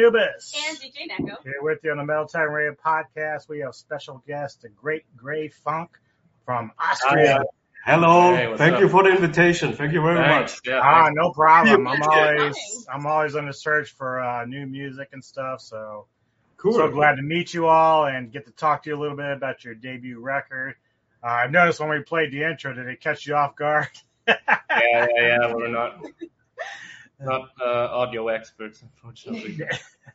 DJ Anubis. And DJ Neko. Here with you on the Metal Tavern Radio podcast. We have special guest, the Great Gray Funk from Austria. Hi. Hello. Hey, Thank up? you for the invitation. Thank you very Thanks. much. Yeah, Ah, no problem. I'm always. I'm always on the search for uh, new music and stuff. So Cool. so glad to meet you all and get to talk to you a little bit about your debut record. Uh, I've noticed when we played the intro, did it catch you off guard? yeah, yeah, yeah. We're not not uh, audio experts, unfortunately.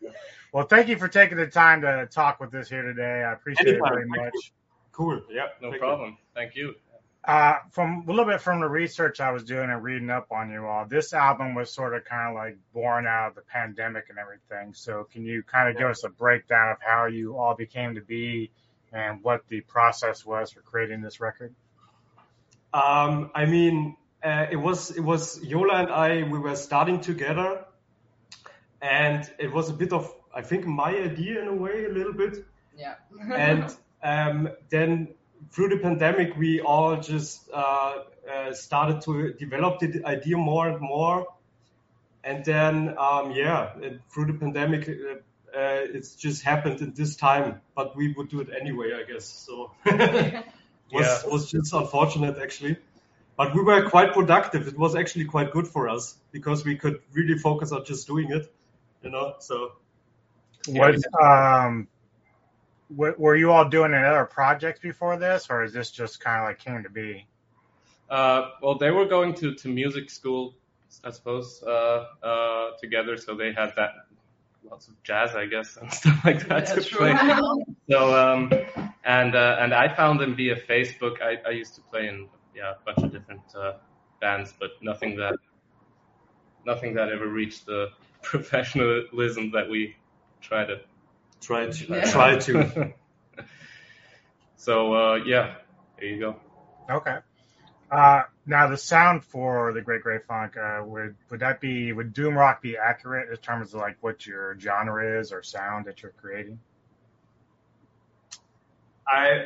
well, thank you for taking the time to talk with us here today. I appreciate Anytime. it very Thank much. Cool. Yeah. No thank you. problem. Thank you. Uh, from a little bit from the research I was doing and reading up on you all, this album was sort of kind of like born out of the pandemic and everything. So, can you kind of give us a breakdown of how you all became to be and what the process was for creating this record? Um, I mean, uh, it was it was Yola and I. We were starting together, and it was a bit of I think my idea in a way, a little bit. Yeah. and um, then through the pandemic, we all just uh, uh, started to develop the idea more and more. And then, um, yeah, it, through the pandemic, uh, uh, it's just happened in this time, but we would do it anyway, I guess. So was Yeah. was just unfortunate actually. But we were quite productive. It was actually quite good for us because we could really focus on just doing it, you know. So Was um, w- were you all doing any other projects before this, or is this just kind of like came to be? Uh, well, they were going to, to music school, I suppose, uh, uh, together, so they had that lots of jazz, I guess, and stuff like that to play. So, um, and uh, and I found them via Facebook. I, I used to play in yeah a bunch of different uh, bands, but nothing that nothing that ever reached the professionalism that we try to. try to Yeah. try to. so uh, yeah, there you go. Okay. Uh, now the sound for the Great Gray Funk uh, would would that be would doom rock be accurate in terms of like what your genre is or sound that you're creating? I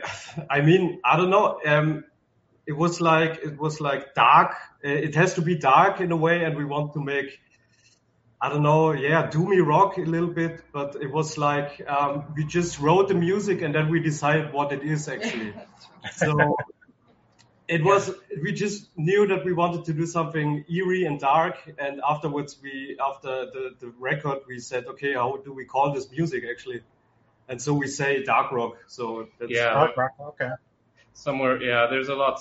I mean I don't know. Um, it was like it was like dark. Uh, It has to be dark in a way, and we want to make I don't know, yeah, doomy rock a little bit. But it was like um, we just wrote the music and then we decided what it is actually. So it was we just knew that we wanted to do something eerie and dark. And afterwards, we after the the record, we said, okay, how do we call this music actually? And so we say dark rock. So that's, Yeah. Rock, rock, okay. Somewhere yeah there's a lot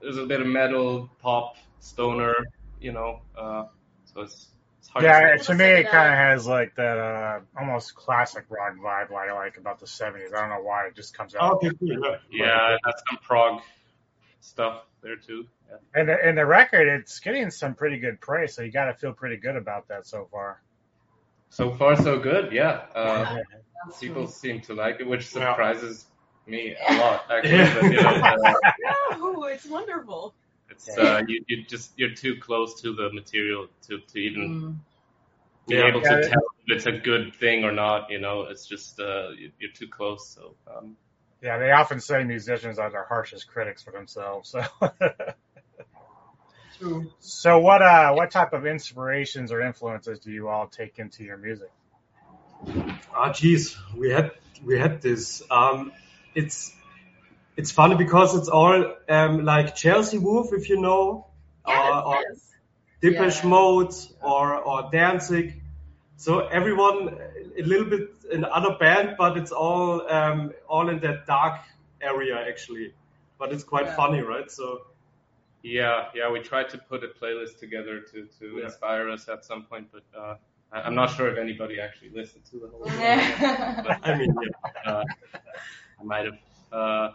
there's a bit of metal pop stoner you know uh so it's, it's hard Yeah, to to me it kind of has like that uh, almost classic rock vibe like I like about the '70s. I don't know why it just comes out. Okay, cool. Yeah. yeah it has some prog stuff there too yeah. And the, and the record, it's getting some pretty good praise, so you got to feel pretty good about that so far. so far so good yeah uh people seem to like it which Yeah. surprises me a lot actually but, you know, uh, no, it's wonderful. it's uh you, you just you're too close to the material to to even Mm. be Yeah. able Yeah. to tell if it's a good thing or not you know it's just uh you- you're too close so um Yeah, they often say musicians are their harshest critics for themselves. So, True. so what uh, what type of inspirations or influences do you all take into your music? Ah, geez, we had we had this. Um, it's it's funny because it's all um, like Chelsea Wolfe, if you know, or, or Yes. Depeche Yeah. Mode, or or Danzig. So everyone a little bit in other band, but it's all um, all in that dark area actually. But it's quite Yeah. funny, right? So Yeah, yeah, we tried to put a playlist together to, to Yeah. inspire us at some point, but uh, I, I'm not sure if anybody actually listened to the whole thing. Yeah. I mean, yeah. Uh, I might have uh,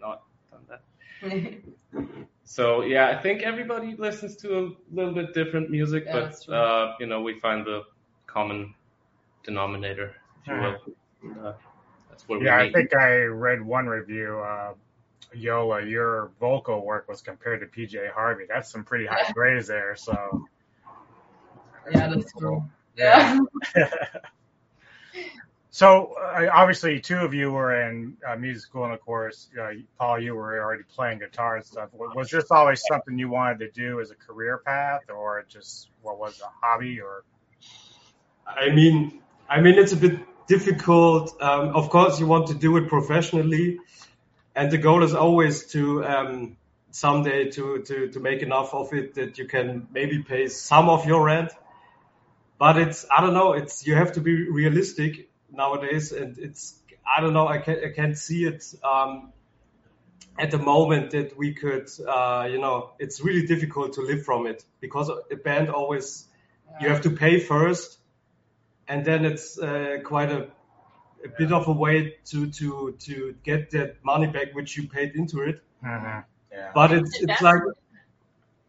not done that. So yeah, I think everybody listens to a little bit different music, Yeah, but uh, you know, we find the common denominator, if you will. Uh, that's where Yeah, we I meet. think I read one review. Uh, Yola, your vocal work was compared to PJ Harvey. That's some pretty high praise there. So, yeah, that's true. Yeah. So uh, obviously, two of you were in uh, music school, and of course, uh, Paul, you were already playing guitar and stuff. Was this always something you wanted to do as a career path, or just what was a hobby? Or I mean, I mean, it's a bit difficult. Um, of course, you want to do it professionally, and the goal is always to um, someday to, to to make enough of it that you can maybe pay some of your rent. But it's I don't know. It's you have to be realistic nowadays, and it's I don't know. I can't I can't see it. Um, at the moment that we could, uh, you know, it's really difficult to live from it because a band always, you have to pay first, and then it's uh, quite a, a bit of a way to to to get that money back which you paid into it. Mm-hmm. Yeah. But it's it's like,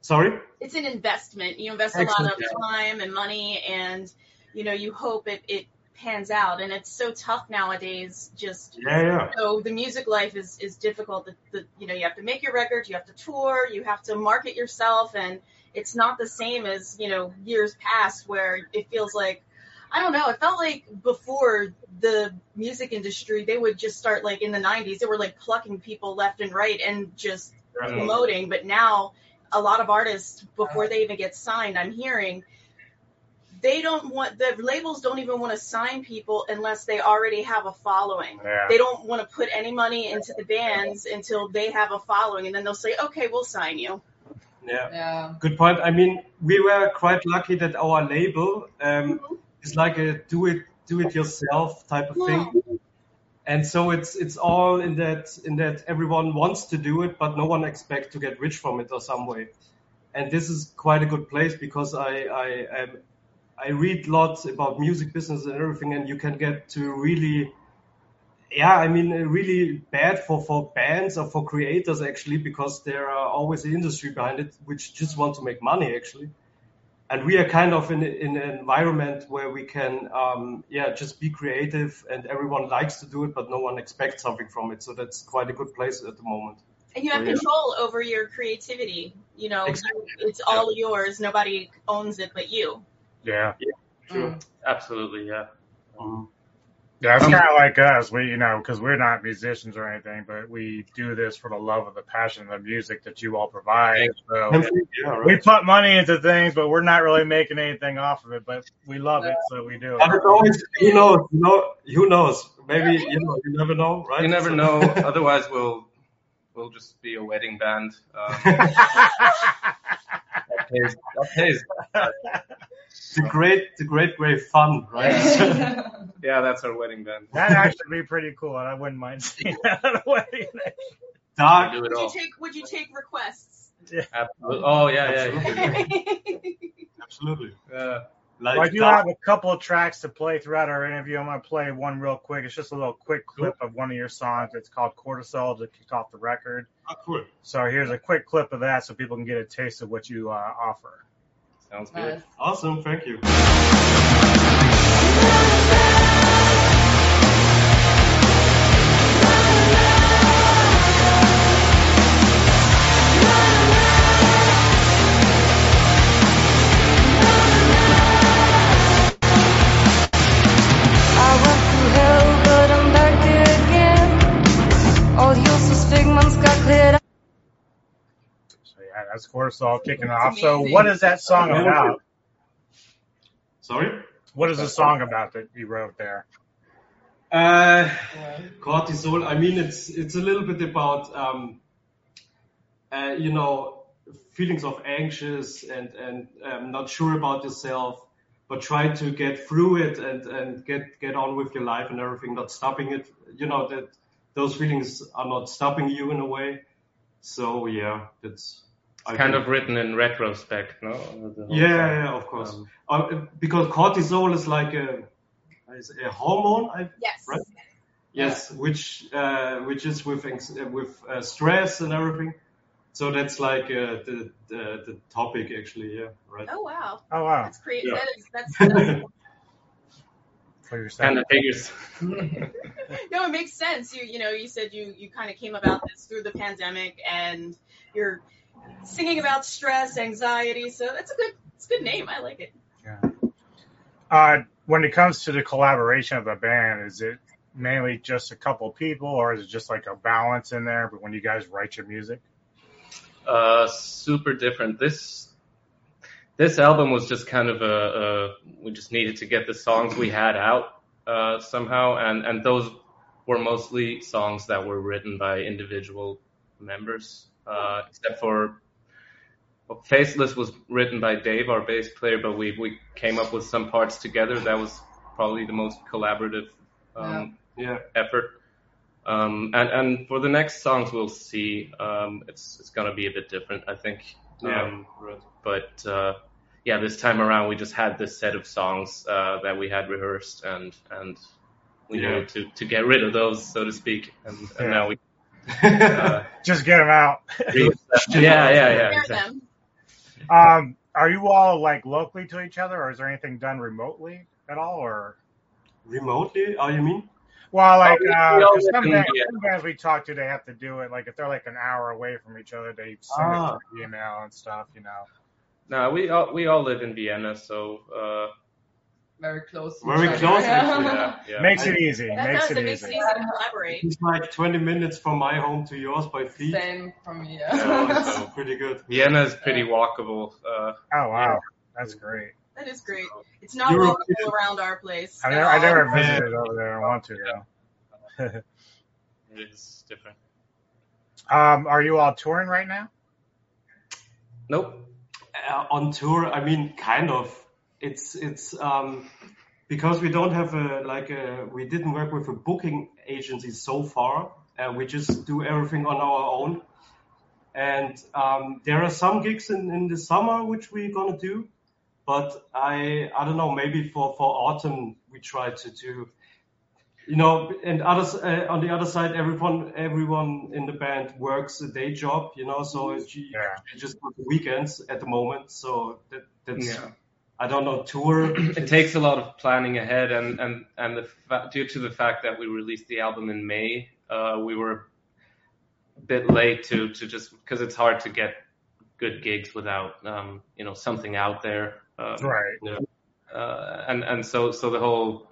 sorry. It's an investment. You invest a lot of time and money, and you know you hope it it pans out and it's so tough nowadays just yeah, yeah. so the music life is is difficult the, the, you know you have to make your records you have to tour you have to market yourself and it's not the same as you know years past where it feels like I don't know. It felt like before the music industry, they would just start like in the 90s, they were like plucking people left and right and just right. promoting. But now, a lot of artists, before uh-huh. they even get signed, I'm hearing they don't want the labels don't even want to sign people unless they already have a following. Yeah. They don't want to put any money into the bands until they have a following, and then they'll say, "Okay, we'll sign you." Yeah. Yeah. Good point. I mean, we were quite lucky that our label um, Mhm. is like a do it do it yourself type of Yeah. thing. And so it's it's all in that in that everyone wants to do it, but no one expects to get rich from it or some way. And this is quite a good place because I I am I read lots about music business and everything, and you can get to really, yeah, I mean, really bad for, for bands or for creators actually, because there are always an industry behind it which just want to make money actually. And we are kind of in, in an environment where we can, um, yeah, just be creative and everyone likes to do it, but no one expects something from it. So that's quite a good place at the moment. And you have yeah. control over your creativity. You know, Exactly. it's all yours. Nobody owns it but you. Yeah. Sure. Absolutely, yeah. Yeah, it's kind of like us. We, you know, because we're not musicians or anything, but we do this for the love of the passion of the music that you all provide. So Yeah, we put money into things, but we're not really making anything off of it. But we love it, so we do it. it's always, who knows, you know, who knows? Maybe, you know, you never know, right? You never So- know. Otherwise, we'll we'll just be a wedding band. Um, that pays. That pays. the great, the great, great fun, right? Yeah, that's our wedding band. That'd actually be pretty cool, and I wouldn't mind seeing that at a wedding. Dark, Do it Would you take Would you take requests? Absolutely. Oh yeah, yeah, absolutely. yeah. Like Well, I do dark, have a couple of tracks to play throughout our interview. I'm going to play one real quick. It's just a little quick clip of one of your songs. It's called Cortisol to kick off the record. ah, cool. So here's a quick clip of that so people can get a taste of what you uh, offer. Sounds good. Nice. Awesome, thank you. That's Cortisol kicking That's off. So what is that song about? Sorry? What is the song about that you wrote there? Uh, cortisol. I mean, it's it's a little bit about um, uh, you know feelings of anxious and and um, not sure about yourself, but try to get through it and and get get on with your life and everything, not stopping it. You know that those feelings are not stopping you in a way. So yeah, that's I Kind of written in retrospect, no? Yeah, yeah, of course. Um, Uh, because cortisol is like a is a hormone, I yes. Right. Yes, which uh, which is with uh, with uh, stress and everything. So that's like uh, the, the the topic actually. Yeah, right. Oh wow, Oh wow, that's great. Yeah. That is that's, that's for your kind second. of figures. no, it makes sense. You you know you said you you kind of came about this through the pandemic, and you're singing about stress, anxiety. So that's a good it's a good name. I like it. Uh, when it comes to the collaboration of the band, is it mainly just a couple people, or is it just like a balance in there? But when you guys write your music, Uh, super different. This this album was just kind of a, a we just needed to get the songs we had out uh, somehow, and and those were mostly songs that were written by individual members, uh, except for well, Faceless was written by Dave, our bass player, but we we came up with some parts together. That was probably the most collaborative um, Yeah. effort. Um, and and for the next songs, we'll see. Um, it's it's gonna be a bit different, I think. Yeah. Um, but uh, yeah, this time around, we just had this set of songs uh, that we had rehearsed, and and we Yeah. needed to to get rid of those, so to speak. And, and Yeah. now we. Uh, Just get them out. yeah, yeah, yeah. Exactly. um, are you all like locally to each other, or is there anything done remotely at all, or? Remotely? Oh, you mean? Well, like we- uh, we some, live in bands, some bands we talk to, they have to do it. Like if they're like an hour away from each other, they send Ah. it through email and stuff. You know. No, we all we all live in Vienna, so uh, Very close. to Very close, Yeah. actually, yeah, yeah. Makes it easy. That makes it It makes easy. easy to collaborate. It's like 20 minutes from my home to yours by feet. Same for me. So Yeah. it's pretty good. Vienna is pretty walkable. Uh, Oh wow, that's great. That is great. It's not Europe- walkable around our place. I never, I never visited over there. I want to though. it is different. Um, are you all touring right now? Nope. uh, on tour i mean kind of it's it's um because we don't have a like a we didn't work with a booking agency so far uh, we just do everything on our own and um there are some gigs in in the summer which we're gonna do but i i don't know maybe for for autumn we try to do you know, and others uh, on the other side, everyone everyone in the band works a day job, you know, so it's Yeah. just work weekends at the moment. So that, that's Yeah. I don't know tour. It takes a lot of planning ahead, and and and the fa- due to the fact that we released the album in May, uh, we were a bit late to to just because it's hard to get good gigs without um, you know something out there. Um, Right. uh, and and so so the whole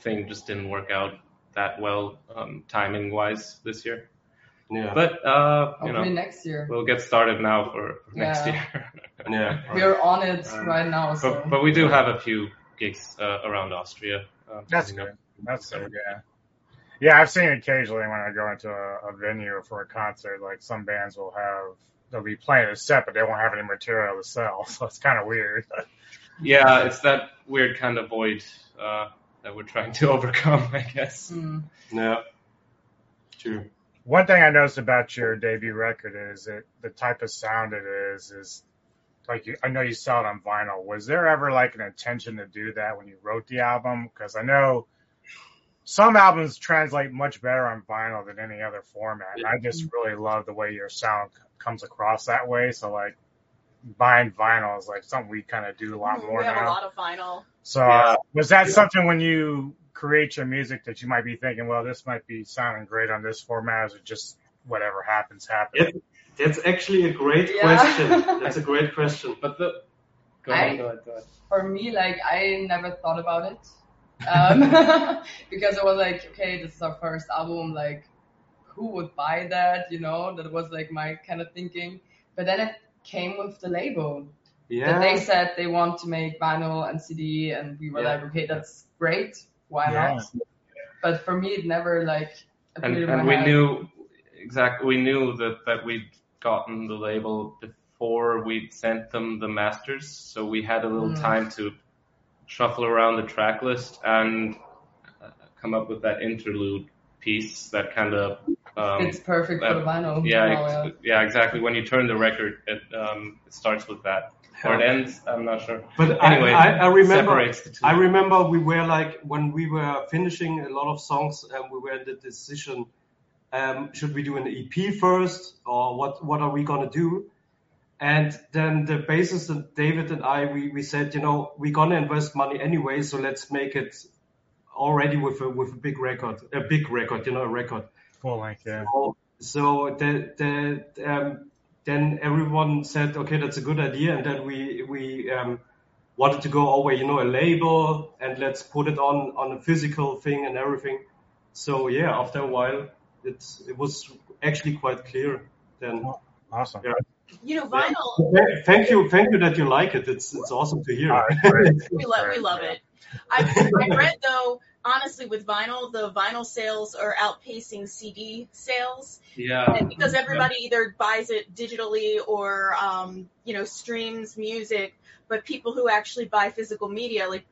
thing just didn't work out that well um, timing wise this year. Yeah, But uh, you Hopefully know, next year. we'll get started now for, for next year. yeah. We're on it Um, right now. So. but, but we do have a few gigs uh, around Austria. Um, That's coming up. good. That's good. Yeah. Yeah, I've seen occasionally when I go into a, a venue for a concert, like some bands will have they'll be playing a set, but they won't have any material to sell, so it's kind of weird. Yeah, it's that weird kind of void uh, that we're trying to overcome, I guess. Mm. Yeah. True. One thing I noticed about your debut record is that the type of sound it is is like you, I know you saw it on vinyl. Was there ever like an intention to do that when you wrote the album? Because I know some albums translate much better on vinyl than any other format. And I just really love the way your sound comes across that way. So like buying vinyl is like something we kind of do a lot more we have now. a lot of vinyl. So uh, was that something when you create your music that you might be thinking, well, this might be sounding great on this format, or is it just whatever happens happens? Yep. That's actually a great Yeah. question. That's a great question. But the go I- ahead, go ahead, go ahead. For me, like I never thought about it um, because it was like, okay, this is our first album. Like, who would buy that? You know, that was like my kind of thinking. But then it came with the label. that they said they want to make vinyl and CD, and we were Yeah. like, okay, that's great. Why Yeah. not? But for me, it never like And, and we head. knew exactly we knew that that we'd gotten the label before we'd sent them the masters, so we had a little Mm. time to shuffle around the track list and uh, come up with that interlude piece that kind of um, it's perfect for uh, the vinyl. yeah, now, ex- yeah, exactly. When you turn the record, it um, it starts with that. Or it ends. I'm not sure. But Anyway, I, I, I remember separates the two. I remember we were like when we were finishing a lot of songs, um, we were in the decision: um, should we do an EP first, or what? What are we gonna do? And then the bassist and David and I, we, we said, you know, we're gonna invest money anyway, so let's make it already with a with a big record, a big record, you know, a record. Full length, yeah. So, so the, the, um, then everyone said, okay, that's a good idea. And then we, we, um, wanted to go over, you know, a label and let's put it on, on a physical thing and everything. So yeah, after a while, it's, it was actually quite clear then. Awesome. Yeah. you know, vinyl. Th- Thank you, thank you that you like it. It's it's awesome to hear. All right, great. We love we love it. I, I read though, honestly, with vinyl, the vinyl sales are outpacing CD sales, Yeah. and because everybody either buys it digitally or um, you know streams music, but people who actually buy physical media, like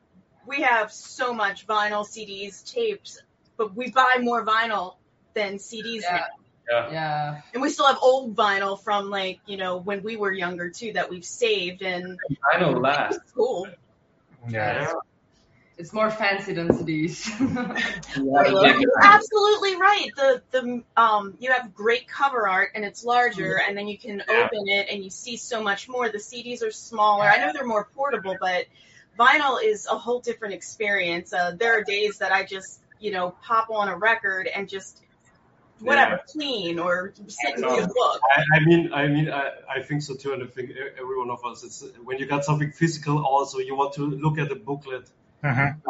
we have so much vinyl, CDs, tapes, but we buy more vinyl than CDs Yeah. now. Yeah. Yeah. And we still have old vinyl from like, you know, when we were younger too that we've saved and I know last. it's cool. Yeah. It's more fancy than CDs. You're absolutely right. The the um you have great cover art and it's larger and then you can open it and you see so much more. The CDs are smaller. I know they're more portable, but vinyl is a whole different experience. Uh, there are days that I just, you know, pop on a record and just whatever, clean or sit and read a book. I, I mean, I mean, I, I think so too, and I think e- every one of us. It's when you got something physical, also you want to look at the booklet. Mhm.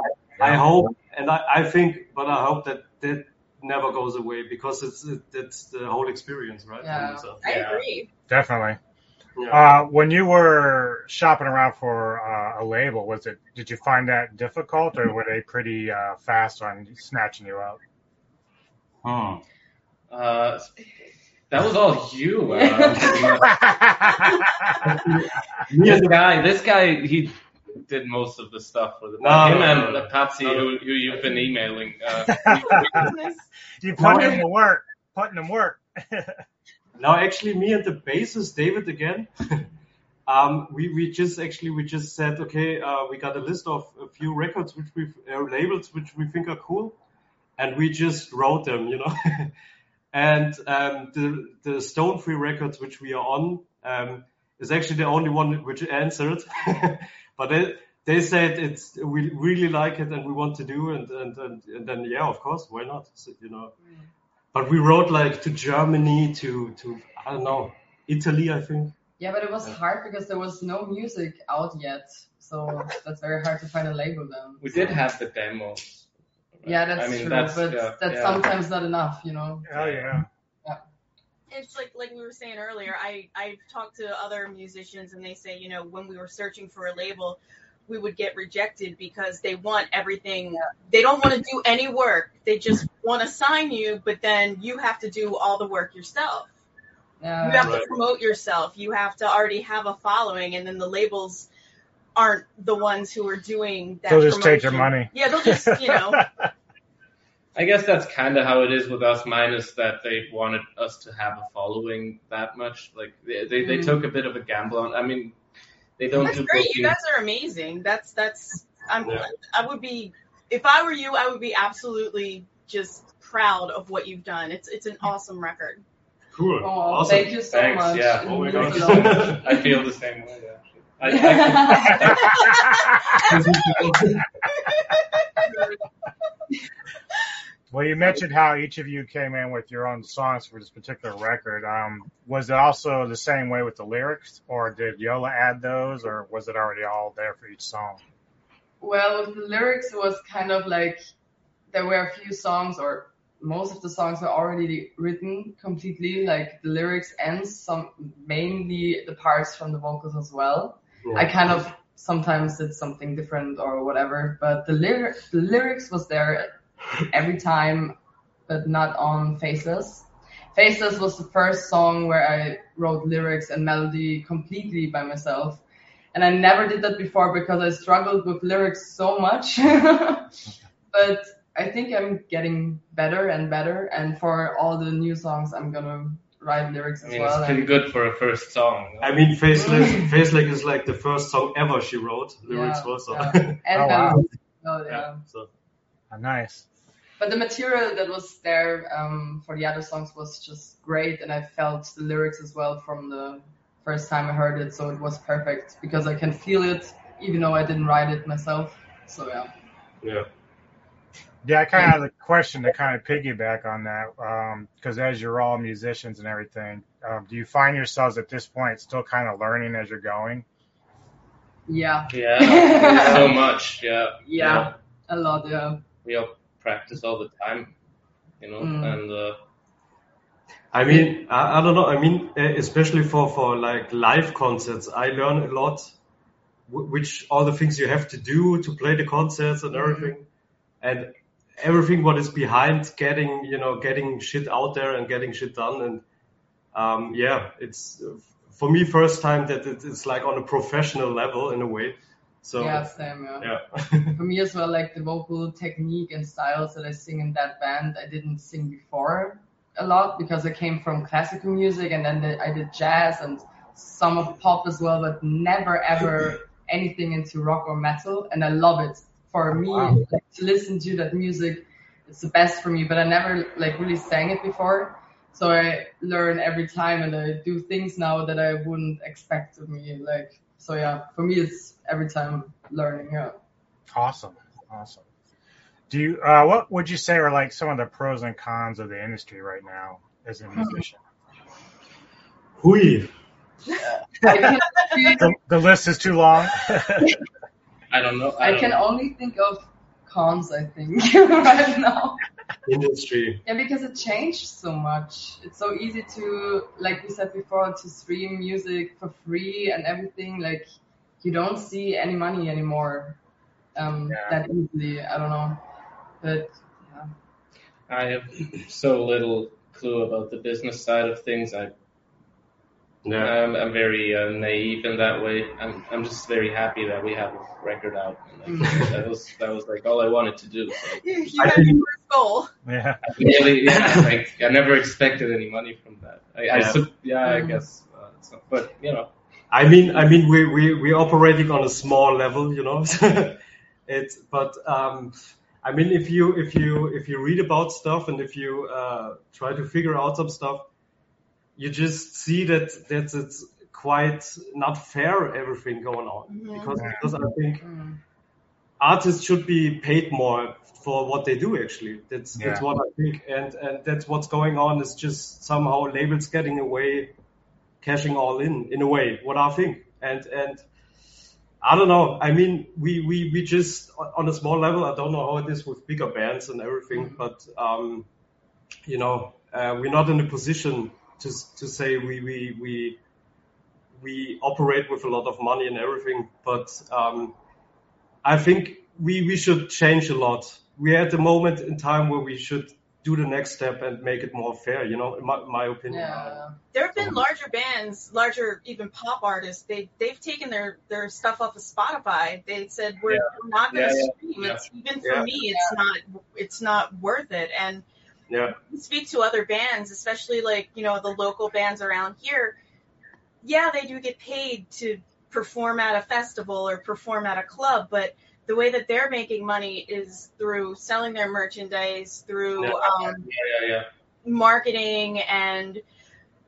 I hope, and I, I think, but I hope that that never goes away because it's it, that's the whole experience, right? Yeah. So, I Yeah. agree. Definitely. yeah. Uh, when you were shopping around for uh, a label, was it? Did you find that difficult, or were they pretty uh, fast on snatching you up? Hmm. Uh, that was all you. Uh, this guy, this guy, he did most of the stuff for the No, him no, and no, no. Patsy, No, no. who, who you've been emailing. Uh, you putting them to work, putting them work. Now, actually, me and the bassist David again. um, we we just actually we just said okay, uh, we got a list of a few records which we uh, labels which we think are cool, and we just wrote them, you know. and um, the the Stone Free records which we are on um, is actually the only one which answered, but they. They said it's we really like it and we want to do and and, and, and then yeah of course why not so, you know but we wrote like to Germany, to to I don't know, Italy, I think. yeah, but it was hard because there was no music out yet. So that's very hard to find a label then. we did have the demos. Yeah, that's I mean, true, that's- but yeah, that's yeah. sometimes not enough, you know. Oh yeah. It's like like we were saying earlier i i've talked to other musicians and they say you know when we were searching for a label we would get rejected because they want everything. They don't want to do any work. They just want to sign you but then you have to do all the work yourself. You Yeah. have to promote yourself. You have to already have a following and then the labels aren't the ones who are doing that They'll just take your money. yeah they'll just you know I guess that's kind of how it is with us, minus that they wanted us to have a following that much. Like they they, they Mhm. took a bit of a gamble on. I mean, they don't That's do great. You guys are amazing. That's that's. I'm. Yeah. I would be if I were you. I would be absolutely just proud of what you've done. It's it's an awesome record. Cool. Oh, awesome. thank you so Thanks, much. yeah. Oh my means gosh. a. I feel the same way. Actually. I, Well, you mentioned how each of you came in with your own songs for this particular record. Um, was it also the same way with the lyrics, or did Yola add those, or was it already all there for each song? Well, with the lyrics it was kind of like there were a few songs, or most of the songs were already written completely, like the lyrics and some mainly the parts from the vocals as well. Yeah. I kind of sometimes did something different or whatever, but the lyric the lyrics was there every time, but not on Faceless. Faceless was the first song where I wrote lyrics and melody completely by myself. And I never did that before because I struggled with lyrics so much. but I think I'm getting better and better. And for all the new songs, I'm gonna write lyrics I as mean, well. it's pretty and- good for a first song. I mean, Faceless, Faceless is like the first song ever she wrote lyrics Yeah, for. So, yeah. And Oh, wow. melodies. Oh, yeah. so Oh, nice. But the material that was there um, for the other songs was just great, and I felt the lyrics as well from the first time I heard it, so it was perfect because I can feel it even though I didn't write it myself. So yeah. yeah. Yeah, I kind of have a question to kind of piggyback on that, because as you're all musicians and everything, um, do you find yourselves at this point still kind of learning as you're going? Yeah. Yeah, so much. Yeah, Yeah. A lot, yeah. We all practice all the time, you know, Mm. and uh, I mean, I, I don't know. I mean, uh, especially for for like live concerts, I learn a lot, which all the things you have to do to play the concerts and everything, and everything what is behind getting you know getting shit out there and getting shit done and um, yeah, it's uh, for me first time that it's like on a professional level in a way. So yeah, same. Yeah. yeah. For me as well, like the vocal technique and styles that I sing in that band, I didn't sing before a lot because I came from classical music and then the, I did jazz and some of pop as well, but never ever anything into rock or metal. And I love it. For me, Wow. like, to listen to that music, it's the best for me. But I never like really sang it before. So I learn every time and I do things now that I wouldn't expect of me. Like, so yeah, for me, it's every time learning. Yeah. Awesome, awesome. Do you? Uh, what would you say are like some of the pros and cons of the industry right now as a musician? Hui. The, the list is too long. I don't know. I, I don't can know. only think of cons, I think, right now. Industry. Yeah, because it changed so much. It's so easy to, like we said before, to stream music for free and everything. Like, you don't see any money anymore um, Yeah. that easily. I don't know. But, yeah. I have so little clue about the business side of things. I Yeah. I'm, I'm very uh, naive in that way. I'm I'm just very happy that we have a record out. And like, that was that was like all I wanted to do. So You, you had your first goal. yeah. I really, yeah, like I never expected any money from that. I, I Yeah. sup- yeah, I guess. Uh, it's not, but you know, I mean, I mean, we we we're operating on a small level, you know. it's but um, I mean, if you if you if you read about stuff and if you uh, try to figure out some stuff, you just see that that it's quite not fair everything going on. Mhm. because Yeah. because I think Mm. artists should be paid more for what they do actually. That's that's what i think. And and that's what's going on is just somehow labels getting away cashing all in in a way what i think. And and i don't know. I mean we we we just on a small level i don't know how it is with bigger bands and everything but um you know uh, we're not in a position to to say we we we we operate with a lot of money and everything but um I think we, we should change a lot. We're at the moment in time where we should do the next step and make it more fair, you know, in my, my opinion. Yeah. There have been larger bands, larger even pop artists. They they've taken their their stuff off of Spotify. They said we're, we're not going to Yeah, yeah, stream. yeah. It's even for Yeah. me, it's not it's not worth it. And Yeah. speak to other bands, especially like, you know, the local bands around here, yeah, they do get paid to perform at a festival or perform at a club, but the way that they're making money is through selling their merchandise, through Yeah. um, yeah, yeah, yeah. marketing and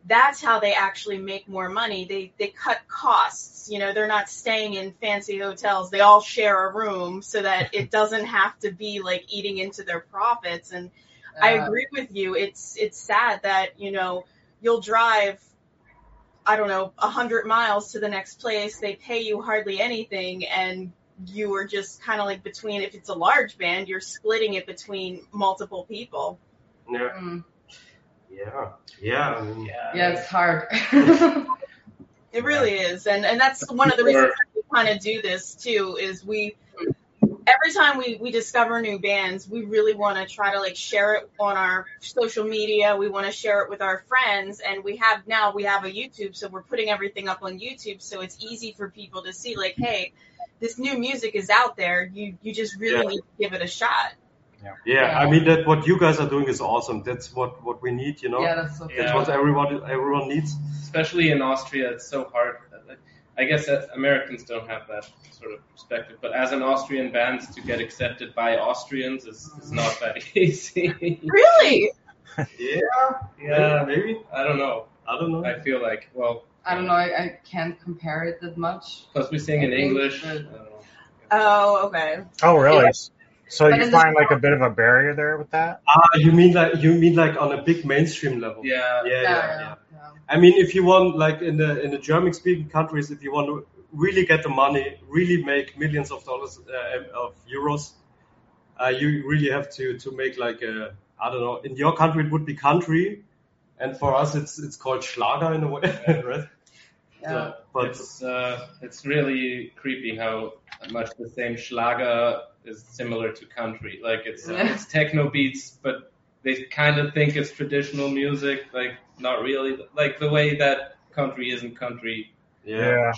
that's how they actually make more money. They they cut costs. You know, they're not staying in fancy hotels. They all share a room so that it doesn't have to be like eating into their profits and I agree with you. It's it's sad that you know you'll drive, I don't know, a hundred miles to the next place. They pay you hardly anything, and you are just kind of like between. If it's a large band, you're splitting it between multiple people. Yeah. Mm. Yeah. Yeah. I mean, yeah. Yeah, it's hard. It really is, and and that's one of the reasons we kind of do this too. Is we every time we we discover new bands, we really want to try to like share it on our social media. We want to share it with our friends, and we have now we have a YouTube, so we're putting everything up on YouTube, so it's easy for people to see like, hey, this new music is out there. You you just really Yeah. need to give it a shot. yeah. I mean, that what you guys are doing is awesome. That's what, what we need, you know. yeah, that's so Yeah. That's what everyone, everyone needs. especially in Austria, it's so hard. I guess that Americans don't have that sort of perspective, but as an Austrian band, to get accepted by Austrians is, is not that easy. Really? Yeah. yeah, Maybe. I don't know. I don't know. I feel like, well, I don't know. I, I can't compare it that much. because we sing in I think English. That- Oh, okay. Oh, really? So But you find like a bit of a barrier there with that? Ah, you mean like you mean like on a big mainstream level? Yeah, Yeah, yeah, yeah. yeah. I mean, if you want, like in the in the German-speaking countries, if you want to really get the money, really make millions of dollars uh, of euros, uh, you really have to to make like a I don't know. In your country, it would be country, and for us it's it's called Schlager in a way, right? Yeah. So, but it's uh, it's really creepy how much the same Schlager is similar to country. Like it's uh, Yeah. it's techno beats, but they kind of think it's traditional music. Like not really. Like the way that country isn't country, yeah,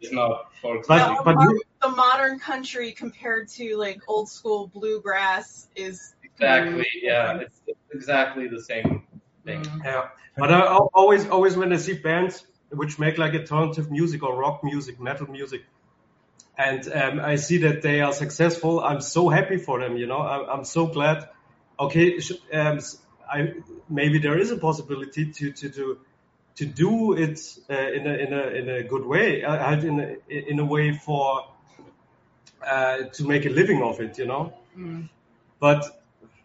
it's not folk. But- the, but mo- the modern country compared to like old school bluegrass is exactly. Yeah, different. it's exactly the same thing. Mm. yeah. But I always always when I see bands which make like alternative music or rock music, metal music, and um, I see that they are successful, I'm so happy for them. You know, I'm, I'm so glad. Okay, um, s- I maybe there is a possibility to to to to do it uh, in a in a in a good way, uh, in a, in a way for uh, to make a living of it. You know, Mm. but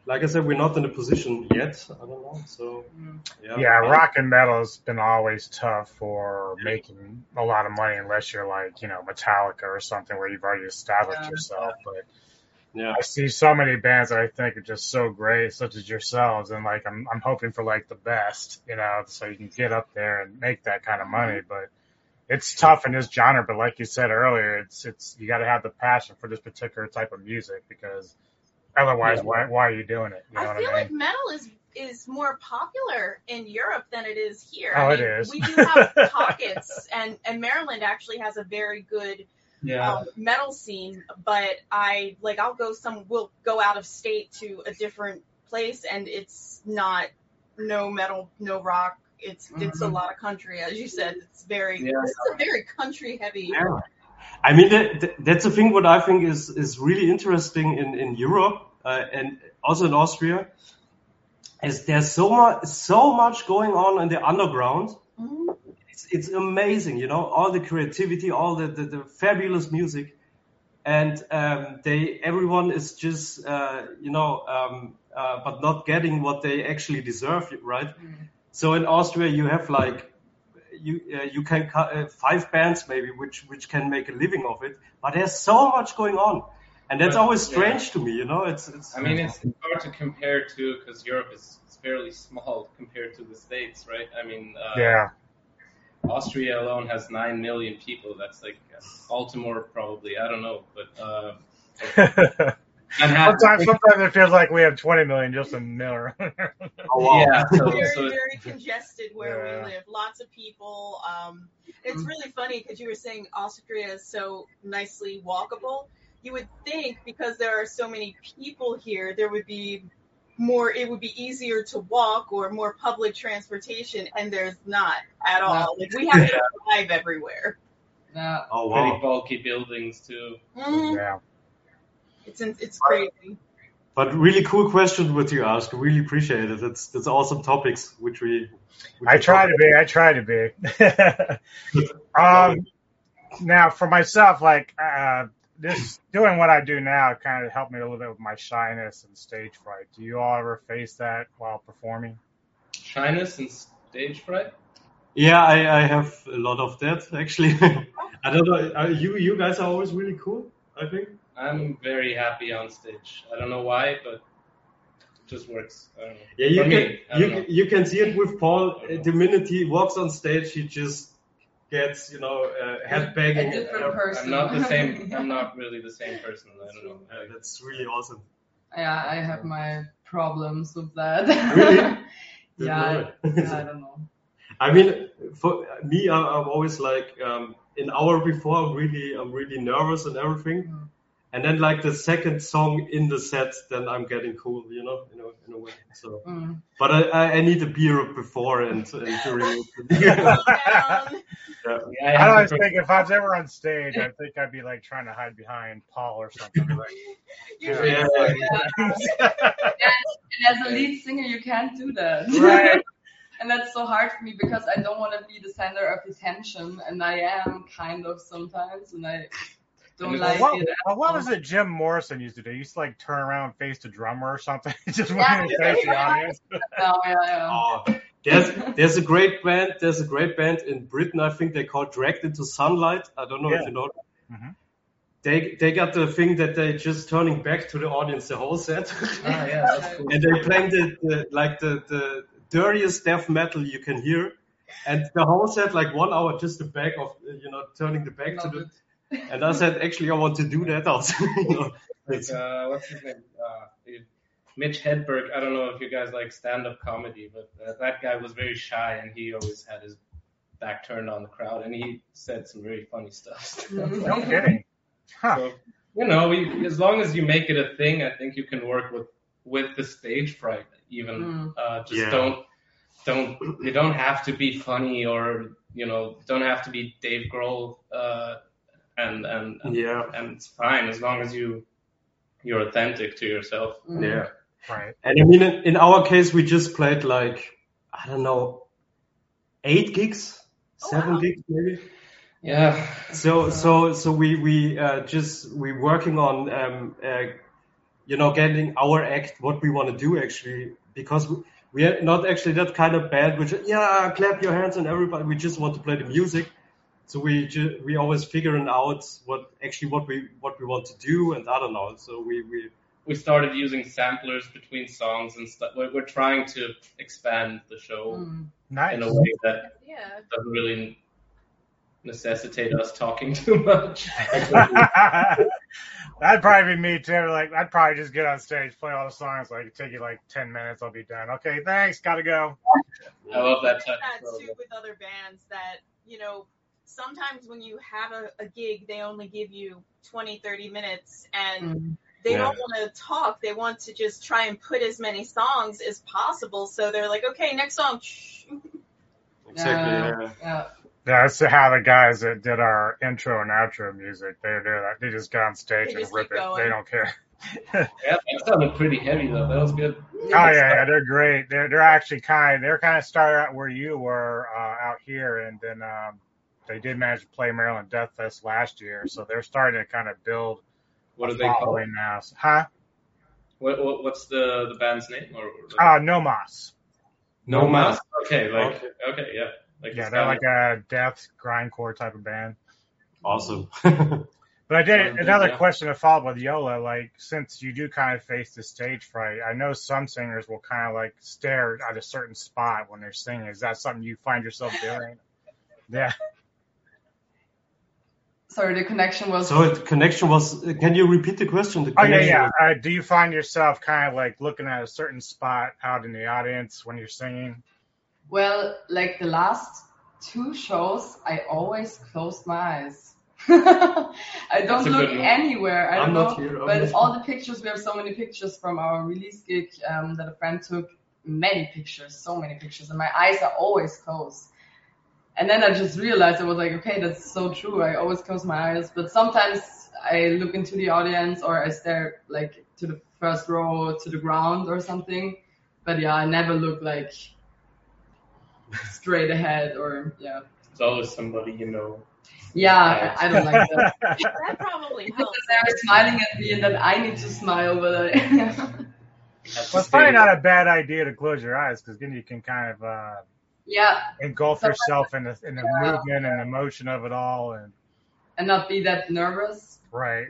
like I said, we're not in a position yet. I don't know. So Mm. yeah, Yeah, rock and metal has been always tough for making a lot of money unless you're like, you know, Metallica or something where you've already established Yeah. yourself. But Yeah. I see so many bands that I think are just so great, such as yourselves, and like I'm I'm hoping for like the best, you know, so you can get up there and make that kind of mm-hmm. money. But it's tough in this genre. But like you said earlier, it's it's you got to have the passion for this particular type of music because otherwise, Yeah. why why are you doing it? You know I what feel I mean? like metal is is more popular in Europe than it is here. Oh, I mean, is. We do have pockets, and and Maryland actually has a very good Yeah. um, metal scene. But I like I'll go some we'll go out of state to a different place, and it's not no metal, no rock. It's it's a Mhm. lot of country, as you said. It's very Yeah. is a very country heavy. Yeah. I mean, that, that- that's the thing. What I think is is really interesting in in Europe uh, and also in Austria is there's so much so much going on in the underground. Mhm. It's, it's amazing, you know, all the creativity, all the the, the fabulous music, and um, they everyone is just uh, you know, um, uh, but not getting what they actually deserve, right? Mm. So in Austria, you have like you uh, you can cut uh, five bands maybe which which can make a living of it, but there's so much going on, and that's But, always yeah. strange to me. You know, it's it's. I mean, it's hard to compare to because Europe is is fairly small compared to the States, right? I mean, uh, Yeah. Austria alone has nine million people. That's like uh, Baltimore, probably. I don't know, but uh, sometimes, sometimes it feels like we have 20 million just in Miller. Oh, wow. Yeah, so, very so very congested where Yeah. we live lots of people um it's really funny because you were saying austria is so nicely walkable you would think because there are so many people here there would be more it would be easier to walk or more public transportation and there's not at all like we have to drive everywhere Yeah. Oh pretty wow! bulky buildings too. Mhm. yeah. it's it's crazy But really cool question what you ask. Really appreciate it. That's that's awesome topics which we. Which I try to be. I try to be. um, now for myself, like uh, this, doing what I do now, kind of helped me a little bit with my shyness and stage fright. Do you all ever face that while performing? Shyness and stage fright. Yeah, I, I have a lot of that actually. I don't know. uh, You you guys are always really cool. I think. I'm very happy on stage. I don't know why, but it just works. I don't know. Yeah, you For can me, I don't you know. you can see it with Paul. The minute he walks on stage, he just gets you know uh, head A banging. different Uh, person. I'm not the same. I'm not really the same person. I don't know. uh, that's really awesome. Yeah, I have my problems with that. Really? yeah, I, yeah, I don't know. I mean, for me, I- I'm always like um, an hour before. I'm really, I'm really nervous and everything. Mm. And then like the second song in the set, then I'm getting cool, you know, in a, in a way. So, Mm. but I, I- I need a beer before and, and during. Down. Yeah, I I have always think if I was ever on stage, I think I'd be like trying to hide behind Paul or something. Like, You're Yeah. And as a lead singer, you can't do that. Right. and that's so hard for me because I don't want to be the center of attention, and I am kind of sometimes, and I don't And like what, well, what was it Jim Morrison used to do? He used to like turn around and face the drummer or something, just Yeah. when he face the audience. No, yeah, yeah. Oh, there's there's a great band. There's a great band in Britain. I think they call Dragged into Sunlight. I don't know if you know. Mhm. They they got the thing that they just turning back to the audience the whole set, Ah, yeah, that's cool. and they playing the, the like the, the dirtiest death metal you can hear. And the whole set, like one hour, just the back of, you know, turning the back to Love the. it. And I said, actually, I want to do that also. you know, Like, uh, what's his name? Uh, Mitch Hedberg. I don't know if you guys like stand-up comedy, but uh, that guy was very shy and he always had his back turned on the crowd, and he said some very funny stuff. No kidding. Huh. So, you know, we, as long as you make it a thing, I think you can work with with the stage fright. Even Mm. uh, just Yeah. don't don't you don't have to be funny or you know don't have to be Dave Grohl. And and and, yeah. and it's fine as long as you you're authentic to yourself. Mhm. Yeah. Right. And I mean, in, in our case, we just played like, I don't know, eight gigs, Oh, seven wow. gigs maybe. Yeah. So so so we we uh, just we working on um uh, you know getting our act what we want to do actually because we, we are not actually that kind of band which yeah clap your hands and everybody we just want to play the music so we ju- we always figuring out what actually what we what we want to do and I don't know so we we we started using samplers between songs and stuff. We're, we're trying to expand the show Mm. Nice. in a way that Yeah. doesn't really necessitate us talking too much. That'd probably be me too. Like I'd probably just get on stage, play all the songs. Like take you like ten minutes, I'll be done. Okay, thanks, gotta go. I love that I type that of too with other bands that you know sometimes when you have a, a gig they only give you 20 30 minutes and Mm. they Yeah. don't want to talk they want to just try and put as many songs as possible so they're like okay next song Shh. exactly Yeah. that's how the guys that did our intro and outro music they do that. They just get on stage They and rip it. going. They don't care. Yeah, that sounded pretty heavy though. That was good. Oh yeah, yeah, they're great. They're they're actually kind. They're kind of started out where you were uh, out here, and then um, they did manage to play Maryland Death Fest last year, so they're starting to kind of build What a are they called? following now. Huh? What, what what's the the band's name? Or, or Uh, No Mas. no mask. Okay, like Okay. okay, yeah. Like Yeah, they're like a death grindcore type of band. awesome But I did Um, another yeah. question to follow up with Yola. Like, since you do kind of face the stage fright, I know some singers will kind of like stare at a certain spot when they're singing. Is that something you find yourself doing? Yeah. Sorry, the connection was. so it, connection was can you repeat the question the Oh yeah, connection yeah. was- Uh, do you find yourself kind of like looking at a certain spot out in the audience when you're singing? Well, like the last two shows, I always closed my eyes. I don't That's look anywhere. I don't I'm know. not here, I'm but not- all the pictures, we have so many pictures from our release gig um, that a friend took. Many pictures, so many pictures, and my eyes are always closed. And then I just realized I was like, okay, that's so true. I always close my eyes, but sometimes I look into the audience or I stare like to the first row to the ground or something. But yeah, I never look like straight ahead or yeah. It's always somebody you know. Yeah, I, I don't like that. that probably Because helps they're smiling at me and then I need to smile, but I Have Well, it's probably not a bad idea to close your eyes because then you can kind of uh, yeah, engulf Sometimes- yourself in the in the Yeah. movement and the motion of it all. And and not be that nervous, right.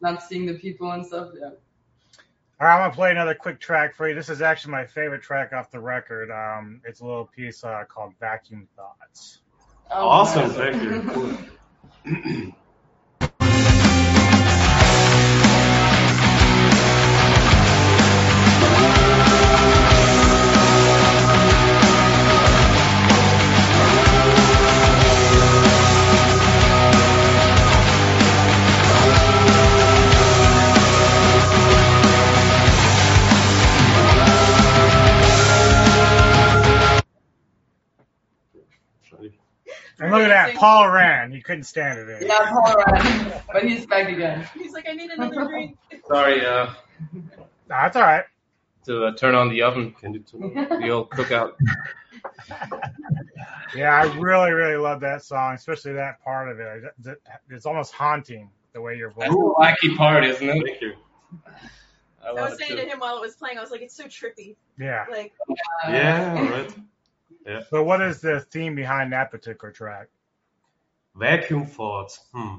not seeing the people and stuff. Yeah. All right, I'm gonna play another quick track for you. This is actually my favorite track off the record. Um, it's a little piece uh, called "Vacuum Thoughts." Oh, awesome nice. thank you And look at that, Paul ran. He couldn't stand it. Anymore. Yeah, Paul ran, but he's back again. he's like i need another drink Sorry, uh, That's all right. to uh, turn on the oven, can you turn the old cookout. Yeah, I really, really love that song, especially that part of it. It- It's almost haunting the way your voice. That's the wacky part, isn't it? thank you I i was saying to him while it was playing i was like it's so trippy Yeah. like yeah all right So, what is the theme behind that particular track? vacuum thoughts hmm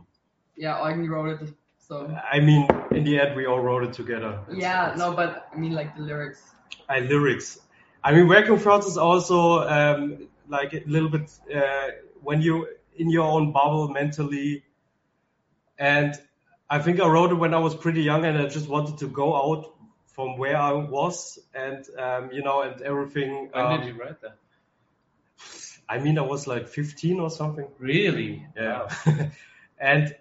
Yeah, Eugen wrote it. So I mean, in the end, we all wrote it together. It's- yeah, it's- no, but I mean like the lyrics. I lyrics. I mean, vacuum thoughts is also um, like a little bit uh, when you in your own bubble mentally. And I think I wrote it when I was pretty young, and I just wanted to go out from where I was, and um, you know, and everything. When um, did you write that? I mean, I was like 15 or something. Really? Yeah. and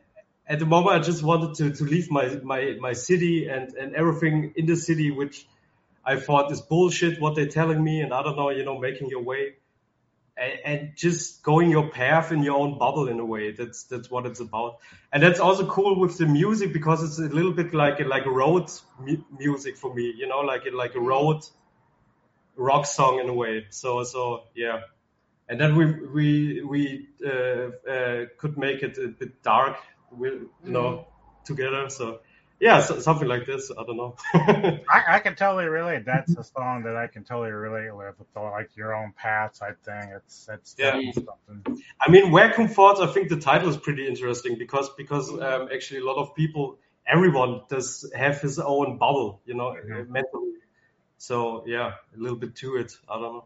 at the moment, I just wanted to, to leave my, my, my city and, and everything in the city, which I thought is bullshit, what they're telling me. And I don't know, you know, making your way and, and just going your path in your own bubble in a way. That's, that's what it's about. And that's also cool with the music because it's a little bit like, a, like a road mu- music for me, you know, like, a, like a road rock song in a way. So, so yeah. And then we, we, we, uh, uh, could make it a bit dark you know, together. So yeah, so, something like this. I don't know. I, I can totally relate. That's a song that I can totally relate with. with the, like your own path type thing. It's it's Yeah. something. I mean, where comforts. I think the title is pretty interesting because because um, actually a lot of people, everyone does have his own bubble, you know, Mhm. mentally. So yeah, a little bit to it. I don't know.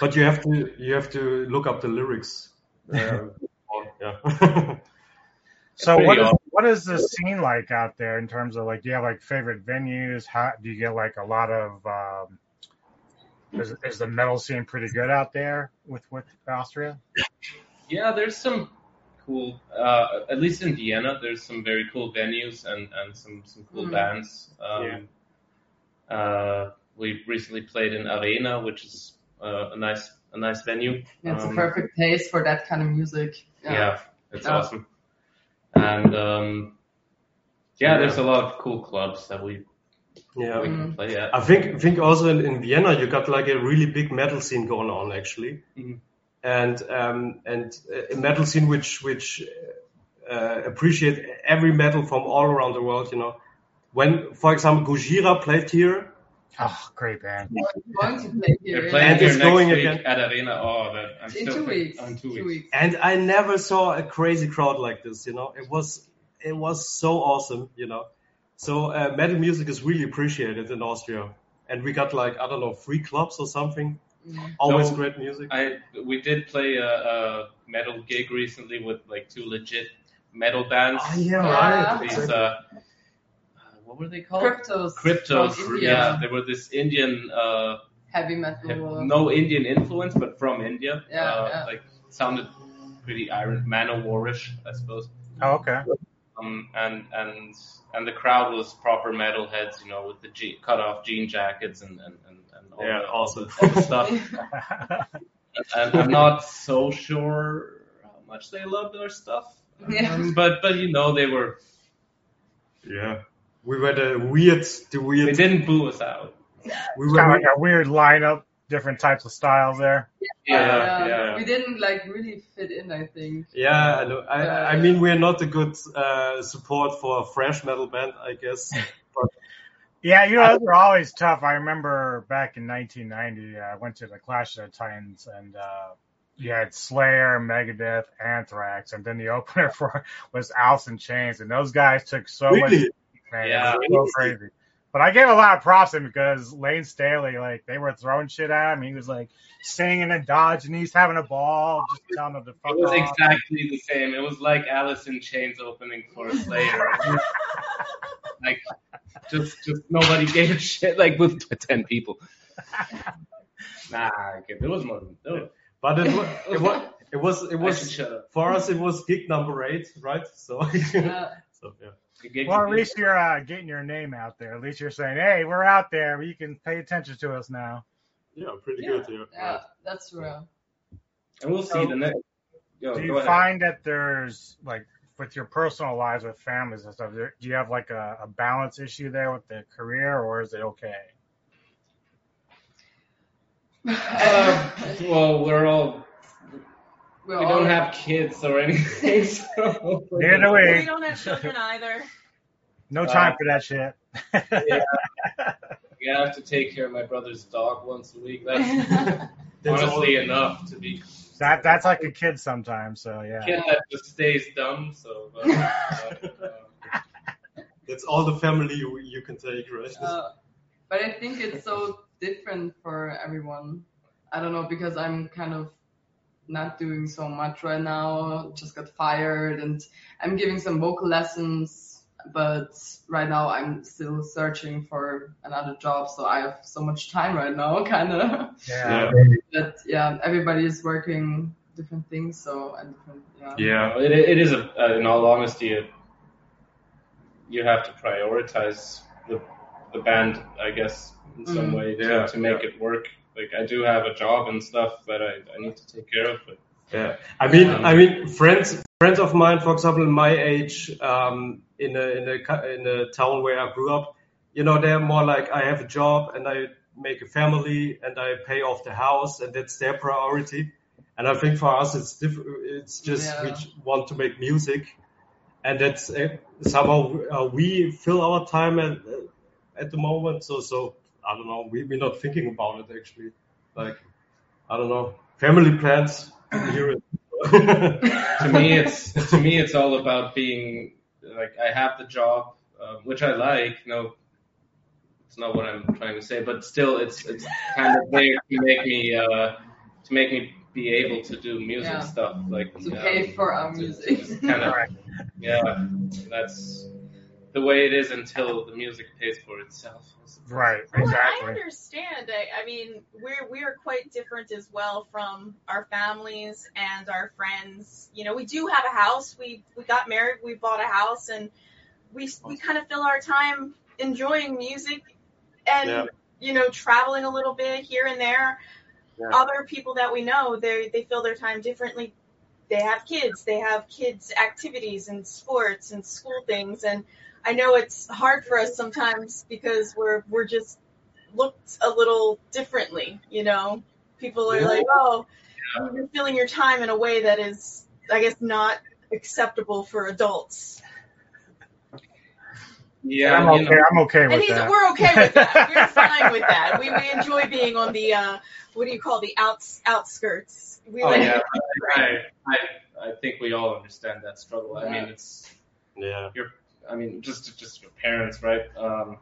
But you have to you have to look up the lyrics. Uh, yeah. So Pretty what is, what is the scene like out there in terms of like do you have like favorite venues? How do you get like a lot of um, is is the metal scene pretty good out there with with Austria? Yeah, there's some cool. Uh, at least in Vienna, there's some very cool venues and and some some cool Mm. bands. Um, uh, we recently played in Arena, which is a nice a nice venue. It's a Um, perfect place for that kind of music. Yeah, it's Yeah. awesome. And um, yeah, there's a lot of cool clubs that we yeah. we can play at. I think think also in, in Vienna you got like a really big metal scene going on actually, Mhm. and um, and a metal scene which which uh, appreciate every metal from all around the world. You know, when for example Gojira played here, Oh, great band. Going to play here. They're playing And here next going week again. at Arena. Oh, that, I'm in still two weeks. in two Two weeks. weeks. and I never saw a crazy crowd like this. You know, it was it was so awesome. You know, so uh, metal music is really appreciated in Austria, and we got like I don't know three clubs or something. Mm. Always So- great music. I we did play a, a metal gig recently with like two legit metal bands. Oh yeah, Yeah. right. These uh, what were they called? Kryptos. Kryptos. From India. Yeah, they were this Indian, uh, Heavy metal. no Indian influence, but from India. Yeah, uh, yeah. Like sounded pretty Iron Manowarish, I suppose. Oh, okay. Um, and and and the crowd was proper metalheads, you know, with the je- cut off jean jackets and and and, and all, Yeah, the, all, awesome. the, all the stuff. and I'm not so sure how much they loved our stuff. Yeah. Um, but but you know they were Yeah. We were the weird, the they weird. didn't boo us out. We kind of were. like a weird lineup, different types of styles there. Yeah, yeah. We didn't like really fit in, I think. Yeah, I know. I, I mean, we're not a good uh, support for a fresh metal band, I guess. Yeah, you know, those were always tough. I remember back in 1990, uh, I went to the Clash of the Titans and, uh, you had Slayer, Megadeth, Anthrax, and then the opener for was Alice in Chains, and those guys took so much, Really? Man, Yeah. it was so crazy. But I gave a lot of props to him because Layne Staley, like, they were throwing shit at him. He was like singing and dodging. He's having a ball, just telling them to fuck It was off. exactly the same. It was like Alice in Chains opening for Slayer. like just just nobody gave a shit. Like with ten people. Nah, okay, there was more. than- There was, But it was, it was, it was, it was for us. It was gig number eight, right? So, Yeah. so yeah. The Well, at least you're uh, getting your name out there. At least you're saying, "Hey, we're out there. You can pay attention to us now." Yeah, pretty Yeah. good. Yeah. Yeah, that's real. and we'll see the next. Yo, do you ahead. find that there's like with your personal lives with families and stuff? Do you have like a, a balance issue there with the career, or is it okay? Uh, well, we're all We're we all- don't have kids or anything. So Neither do We we. don't have children either. No Uh, time for that shit. Yeah, I have to take care of my brother's dog once a week. That's That's honestly all- enough to be that that's like a kid sometimes. So yeah. kid that just stays dumb. So, but, uh, uh, That's all the family you, you can take, right? Uh, but I think it's so different for everyone. I don't know because I'm kind of not doing so much right now. Just got fired and I'm giving some vocal lessons, but right now I'm still searching for another job. So I have so much time right now, kind of. Yeah. But yeah, everybody is working different things. So and different, yeah. Yeah, it, it is a, uh, in all honesty, it, you have to prioritize the, the band, I guess, in some Mm. way to, Yeah, to make yeah. it work. Like I do have a job and stuff that I, I need to take care of, but Yeah, I mean, Um, I mean, friends, friends of mine, for example, my age, um, in a in a in a town where I grew up, you know, they're more like I have a job and I make a family and I pay off the house and that's their priority. And I think for us, it's different. It's just we Yeah. j- want to make music, and that's uh, somehow uh, we fill our time at at the moment. So so I don't know. We we're not thinking about it actually. Like I don't know. Family plans. Here it. to me it's to me it's all about being like I have the job uh, which I like no it's not what I'm trying to say but still it's it's kind of there to make me uh to make me be able to do music Yeah. stuff like To um, pay for our to- music. to kind of yeah that's the way it is until the music pays for itself I suppose. Right. Well, I understand. I, I mean, we're we are quite different as well from our families and our friends. You know, we do have a house. We we got married. We bought a house, and we we kind of fill our time enjoying music and Yeah. you know traveling a little bit here and there. Yeah. Other people that we know, they they fill their time differently. They have kids. They have kids activities and sports and school things and. I know it's hard for us sometimes because we're we're just looked a little differently, you know. People are Yeah. like, "Oh, you're filling your time in a way that is, I guess, not acceptable for adults." yeah I'm you okay. know, I'm okay And with he's, that. we're okay with that. We're fine with that. We, we enjoy being on the uh, what do you call the outs outskirts. We oh like yeah I, I I think we all understand that struggle I mean it's Yeah. I mean, just just your parents, right? Um,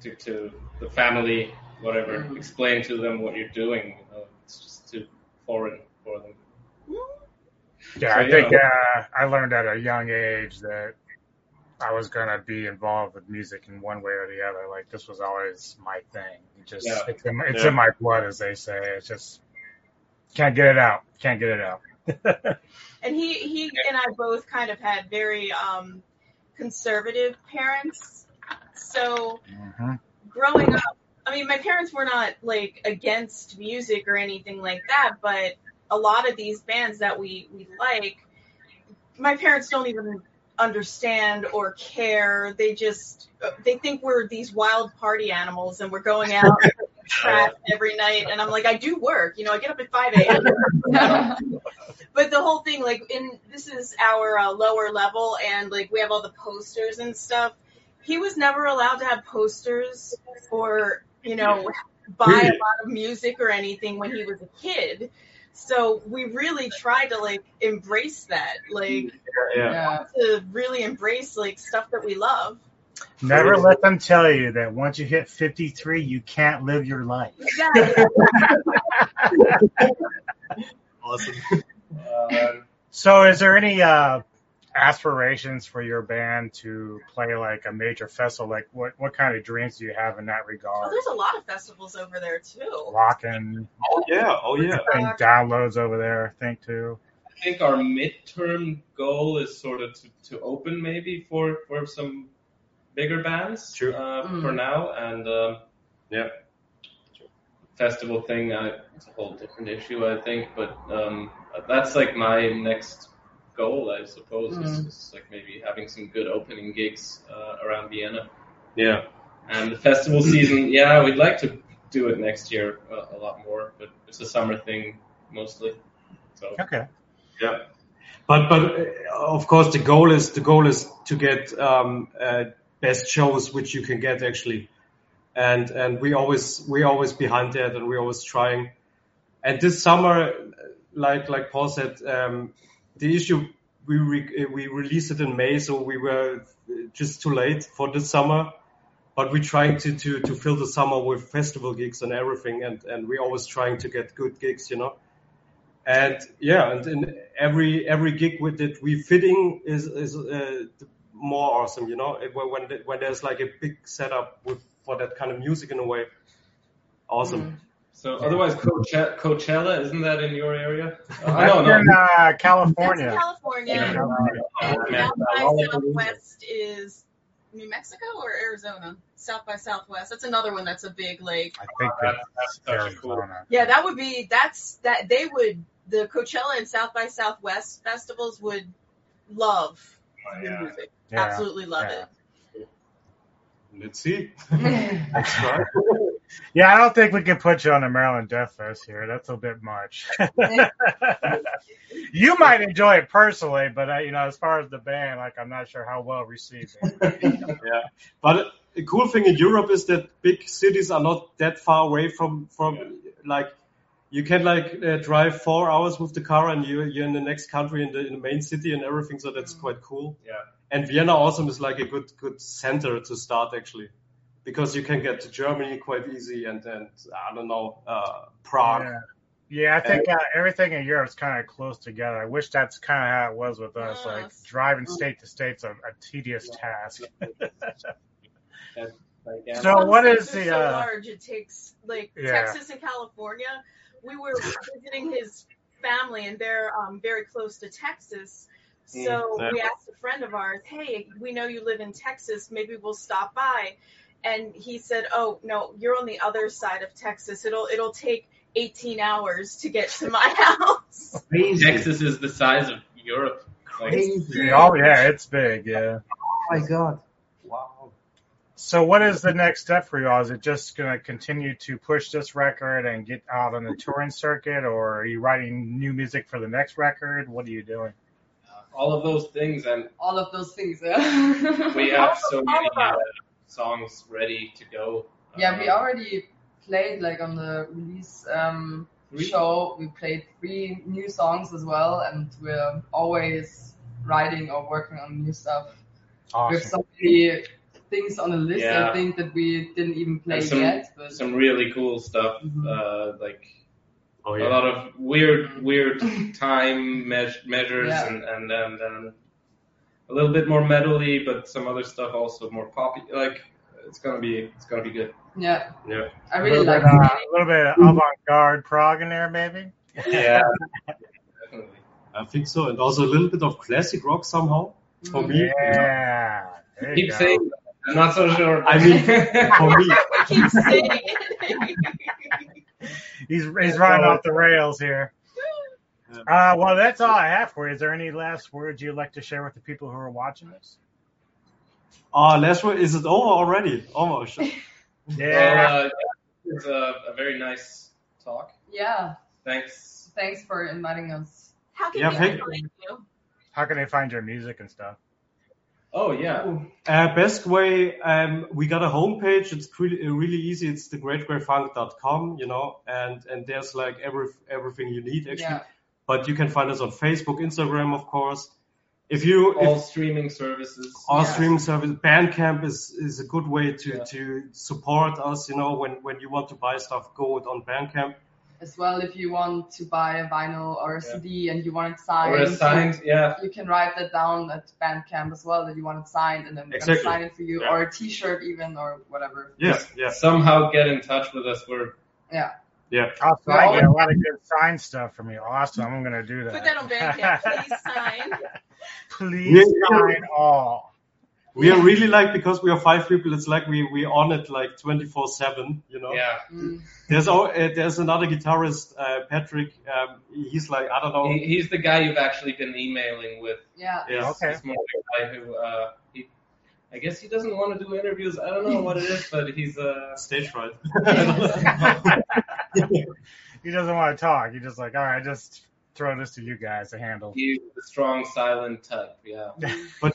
to to the family, whatever. Mhm. Explain to them what you're doing. You know, it's just too foreign for them. Yeah, So, I think know. uh, I learned at a young age that I was gonna be involved with music in one way or the other. Like this was always my thing. It just Yeah. it's, in, it's Yeah. in my blood, as they say. It's just can't get it out. Can't get it out. and he he and I both kind of had very um, conservative parents. So hmm growing up, I mean, my parents were not like against music or anything like that, but a lot of these bands that we we like, my parents don't even understand or care. They just they think we're these wild party animals and we're going out trash every night. And I'm like, I do work, you know, I get up at 5 a.m. but the whole thing, like, in this is our uh, lower level, and like we have all the posters and stuff. He was never allowed to have posters or you know buy a lot of music or anything when he was a kid. So we really tried to like embrace that, like Yeah. yeah. to really embrace like stuff that we love. Never let them tell you that once you hit 53, you can't live your life. Exactly. Awesome. So, is there any uh, aspirations for your band to play like a major festival? Like, what what kind of dreams do you have in that well, regard? there's a lot of festivals over there too. Rockin' Oh yeah. Oh yeah. and downloads over there, I think too. I think our midterm goal is sort of to, to open maybe for for some bigger bands Sure. uh, Mm. for now, and um, Yeah. festival thing uh, it's a whole different issue, I think. But um, that's like my next goal, I suppose, is, Mm. is like maybe having some good opening gigs uh, around Vienna. Yeah. And the festival season, yeah, we'd like to do it next year a, a lot more, but it's a summer thing mostly. So Okay. Yeah. But but uh, of course the goal is the goal is to get um, uh, best shows which you can get actually, and and we always we always behind that and we're always trying. And this summer, like like Paul said, um, the issue we re- we released it in May, so we were just too late for this summer. but we're trying to, to, to fill the summer with festival gigs and everything, and, and we're always trying to get good gigs, you know. And yeah, and in every every gig with it we fitting is is uh, more awesome, you know. It- When when there's like a big setup with for that kind of music in a way, awesome. So otherwise, Coachella, Coachella, isn't that in your area? Oh, That's no, no. in uh, That's California. California. Yeah, California. And Oh. South by Southwest is New Mexico or Arizona? South by Southwest. That's another one that's a big like. I think That's- it's that's such a cool- Arizona. Yeah, that would be that's that they would the Coachella and South by Southwest festivals would love your Yeah. music. Yeah. Absolutely love Yeah. it. Let's see. Let's try. Yeah, I don't think we can put you on the Maryland Death Fest here. That's a bit much. you might enjoy it personally, but uh, you know, as far as the band, like I'm not sure how well received. It. yeah. But the cool thing in Europe is that big cities are not that far away from from like you can like uh, drive four hours with the car and you you're in the next country in the in the main city and everything. So that's quite cool. Yeah. And Vienna also is like a good good center to start actually, because you can get to Germany quite easy and and I don't know uh, Prague. Yeah. Yeah, I think uh, everything in Europe is kind of close together. I wish that's kind of how it was with us. Like driving state to state's a, a tedious task. Like. So Some what states is are the, so uh, large it takes like Yeah. Texas and California. We were visiting his family and they're um, very close to Texas. So Mm, yeah. we asked a friend of ours, "Hey, we know you live in Texas. Maybe we'll stop by." And he said, "Oh no, you're on the other side of Texas. It'll it'll take 18 hours to get to my house." Crazy. Texas is the size of Europe. Like, Crazy. oh yeah, it's big. Yeah. Oh my god. Wow. So what is the next step for y'all? Is it just going to continue to push this record and get out on the touring circuit, or are you writing new music for the next record? What are you doing? all of those things, and All of those things, yeah. we have so many uh, songs ready to go. yeah, we Um, already played like on the release um, Three? show. We played three new songs as well, and we're always writing or working on new stuff. We have Awesome. so many things on the list. Yeah. I think that we didn't even play some- yet, but some really cool stuff. Mhm. Uh, like Oh a lot of weird, weird time me- measures Yeah. and and and um, a little bit more metally, but some other stuff also more poppy. Like it's gonna be it's gonna be good. yeah, Yeah. I really like bit, uh, a little bit of avant-garde prog in there, maybe. Yeah, definitely. I think so, and also a little bit of classic rock somehow for me. Yeah. There you Keep go. saying. I'm not so sure. I mean, for me, Keep saying. He's he's running off the rails here. Uh, well, that's all I have for you. Is there any last words you'd like to share with the people who are watching this? oh, last word is it over already? Almost. Yeah. Uh, it's a, a very nice talk. yeah, Thanks. thanks for inviting us. How can Yeah, people thank- find you? How can they find your music and stuff? Oh yeah. Uh, best way, um, we got a homepage. It's really, really easy. It's thegreatgrayfunk.com, you know, and, and there's like every, everything you need actually. Yeah, But you can find us on Facebook, Instagram, of course. If you, All if streaming services. our Yeah. streaming service, Bandcamp is, is a good way to, Yeah. to support us, you know, when, when you want to buy stuff, go it on Bandcamp. as well if you want to buy a vinyl or a Yeah. CD and you want it signed. Or a signed, yeah. You can write that down at Bandcamp as well that you want it signed, and then we're Exactly. gonna sign it for you, Yeah. or a T-shirt even, or whatever. Yeah, yeah, Somehow get in touch with us. We're Yeah, yeah. I'll Well, sign you a lot of good sign stuff for me. Awesome. I'm going to do that. Put that on Bandcamp. Please sign. Please Yeah. sign all. We are really like, because we are five people, it's like we, we on it like 24 seven, you know? yeah. mm, There's al- uh, there's another guitarist, uh, Patrick. Um, he's like I don't know. He, he's the guy you've actually been emailing with. yeah. Yeah. Okay. He's more the guy who, uh, he, I guess he doesn't want to do interviews. I don't know what it is, but he's uh, Stage fright. He doesn't want to talk. He's just like, all right, just throw this to you guys to handle. he's the strong, silent type. Yeah. but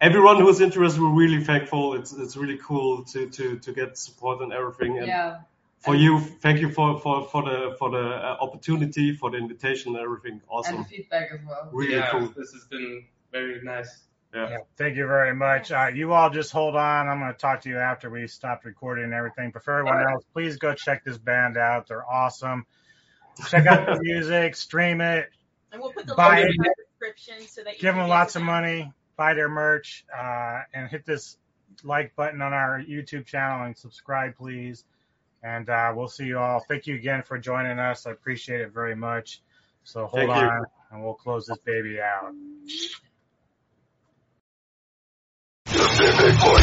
everyone who's interested, we're really thankful. It's it's really cool to to to get support and everything. And Yeah, for you, thank you for for for the for the uh, opportunity, for the invitation and everything. Awesome. and feedback as well. Really yeah. cool. This has been very nice. Yeah. Yeah, thank you very much. Uh, you all just hold on. I'm going to talk to you after we stopped recording and everything. But for everyone else, please go check this band out. They're awesome. Check out the music, stream it, And we'll put the Buy link it. in the description so that you give can them lots of them. money, buy their merch, uh, and hit this like button on our YouTube channel and subscribe, please. And uh, we'll see you all. Thank you again for joining us. I appreciate it very much. So hold Thank you. on, and we'll close this baby out. Pacific